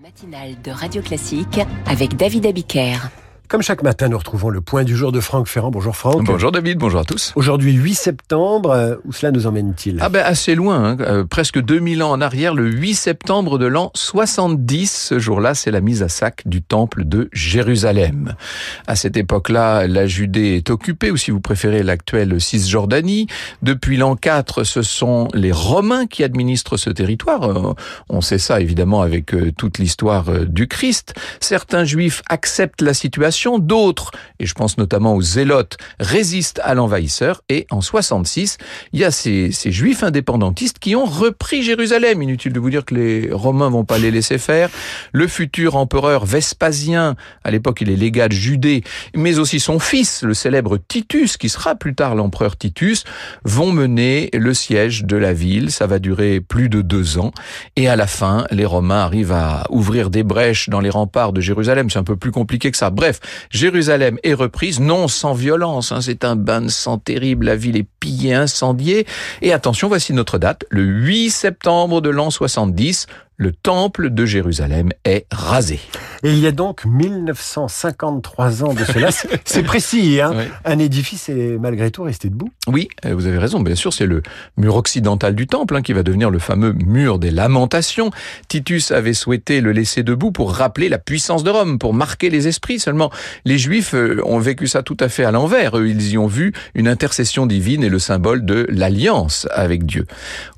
matinale de Radio Classique avec David Abiker. Comme chaque matin, nous retrouvons le point du jour de Franck Ferrand. Bonjour Franck. Bonjour David, bonjour à tous. Aujourd'hui 8 septembre, euh, où cela nous emmène-t-il? Ah ben assez loin, hein, euh, presque 2000 ans en arrière, le 8 septembre de l'an 70. Ce jour-là, c'est la mise à sac du temple de Jérusalem. À cette époque-là, la Judée est occupée, ou si vous préférez l'actuelle Cisjordanie. Depuis l'an 4, ce sont les Romains qui administrent ce territoire. Euh, on sait ça évidemment avec euh, toute l'histoire du Christ. Certains juifs acceptent la situation d'autres, et je pense notamment aux Zélotes, résistent à l'envahisseur. Et en 66, il y a ces, ces juifs indépendantistes qui ont repris Jérusalem. Inutile de vous dire que les Romains vont pas les laisser faire. Le futur empereur Vespasien, à l'époque il est légat de Judée, mais aussi son fils, le célèbre Titus, qui sera plus tard l'empereur Titus, vont mener le siège de la ville. Ça va durer plus de deux ans. Et à la fin, les Romains arrivent à ouvrir des brèches dans les remparts de Jérusalem. C'est un peu plus compliqué que ça. Bref, Jérusalem est reprise, non sans violence, hein, c'est un bain de sang terrible, la ville est pillée, incendiée. Et attention, voici notre date, le 8 septembre de l'an 70, le temple de Jérusalem est rasé. Et il y a donc 1953 ans de cela. C'est précis, hein Oui. Un édifice est malgré tout resté debout. Oui, euh, vous avez raison, bien sûr, c'est le mur occidental du temple hein, qui va devenir le fameux mur des lamentations. Titus avait souhaité le laisser debout pour rappeler la puissance de Rome, pour marquer les esprits. Seulement, les Juifs euh, ont vécu ça tout à fait à l'envers. Eux, ils y ont vu une intercession divine et le symbole de l'alliance avec Dieu.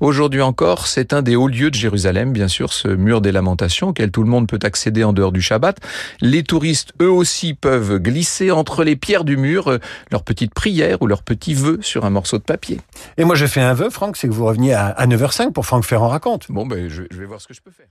Aujourd'hui encore, c'est un des hauts lieux de Jérusalem, bien sûr, ce mur des lamentations auquel tout le monde peut accéder en dehors du Shabbat. Les touristes, eux aussi, peuvent glisser entre les pierres du mur euh, leur petite prière ou leur petit vœu sur un morceau de papier. Et moi, je fais un vœu, Franck, c'est que vous reveniez à, à 9h05 pour Franck Ferrand raconte. Bon, ben, je vais voir ce que je peux faire.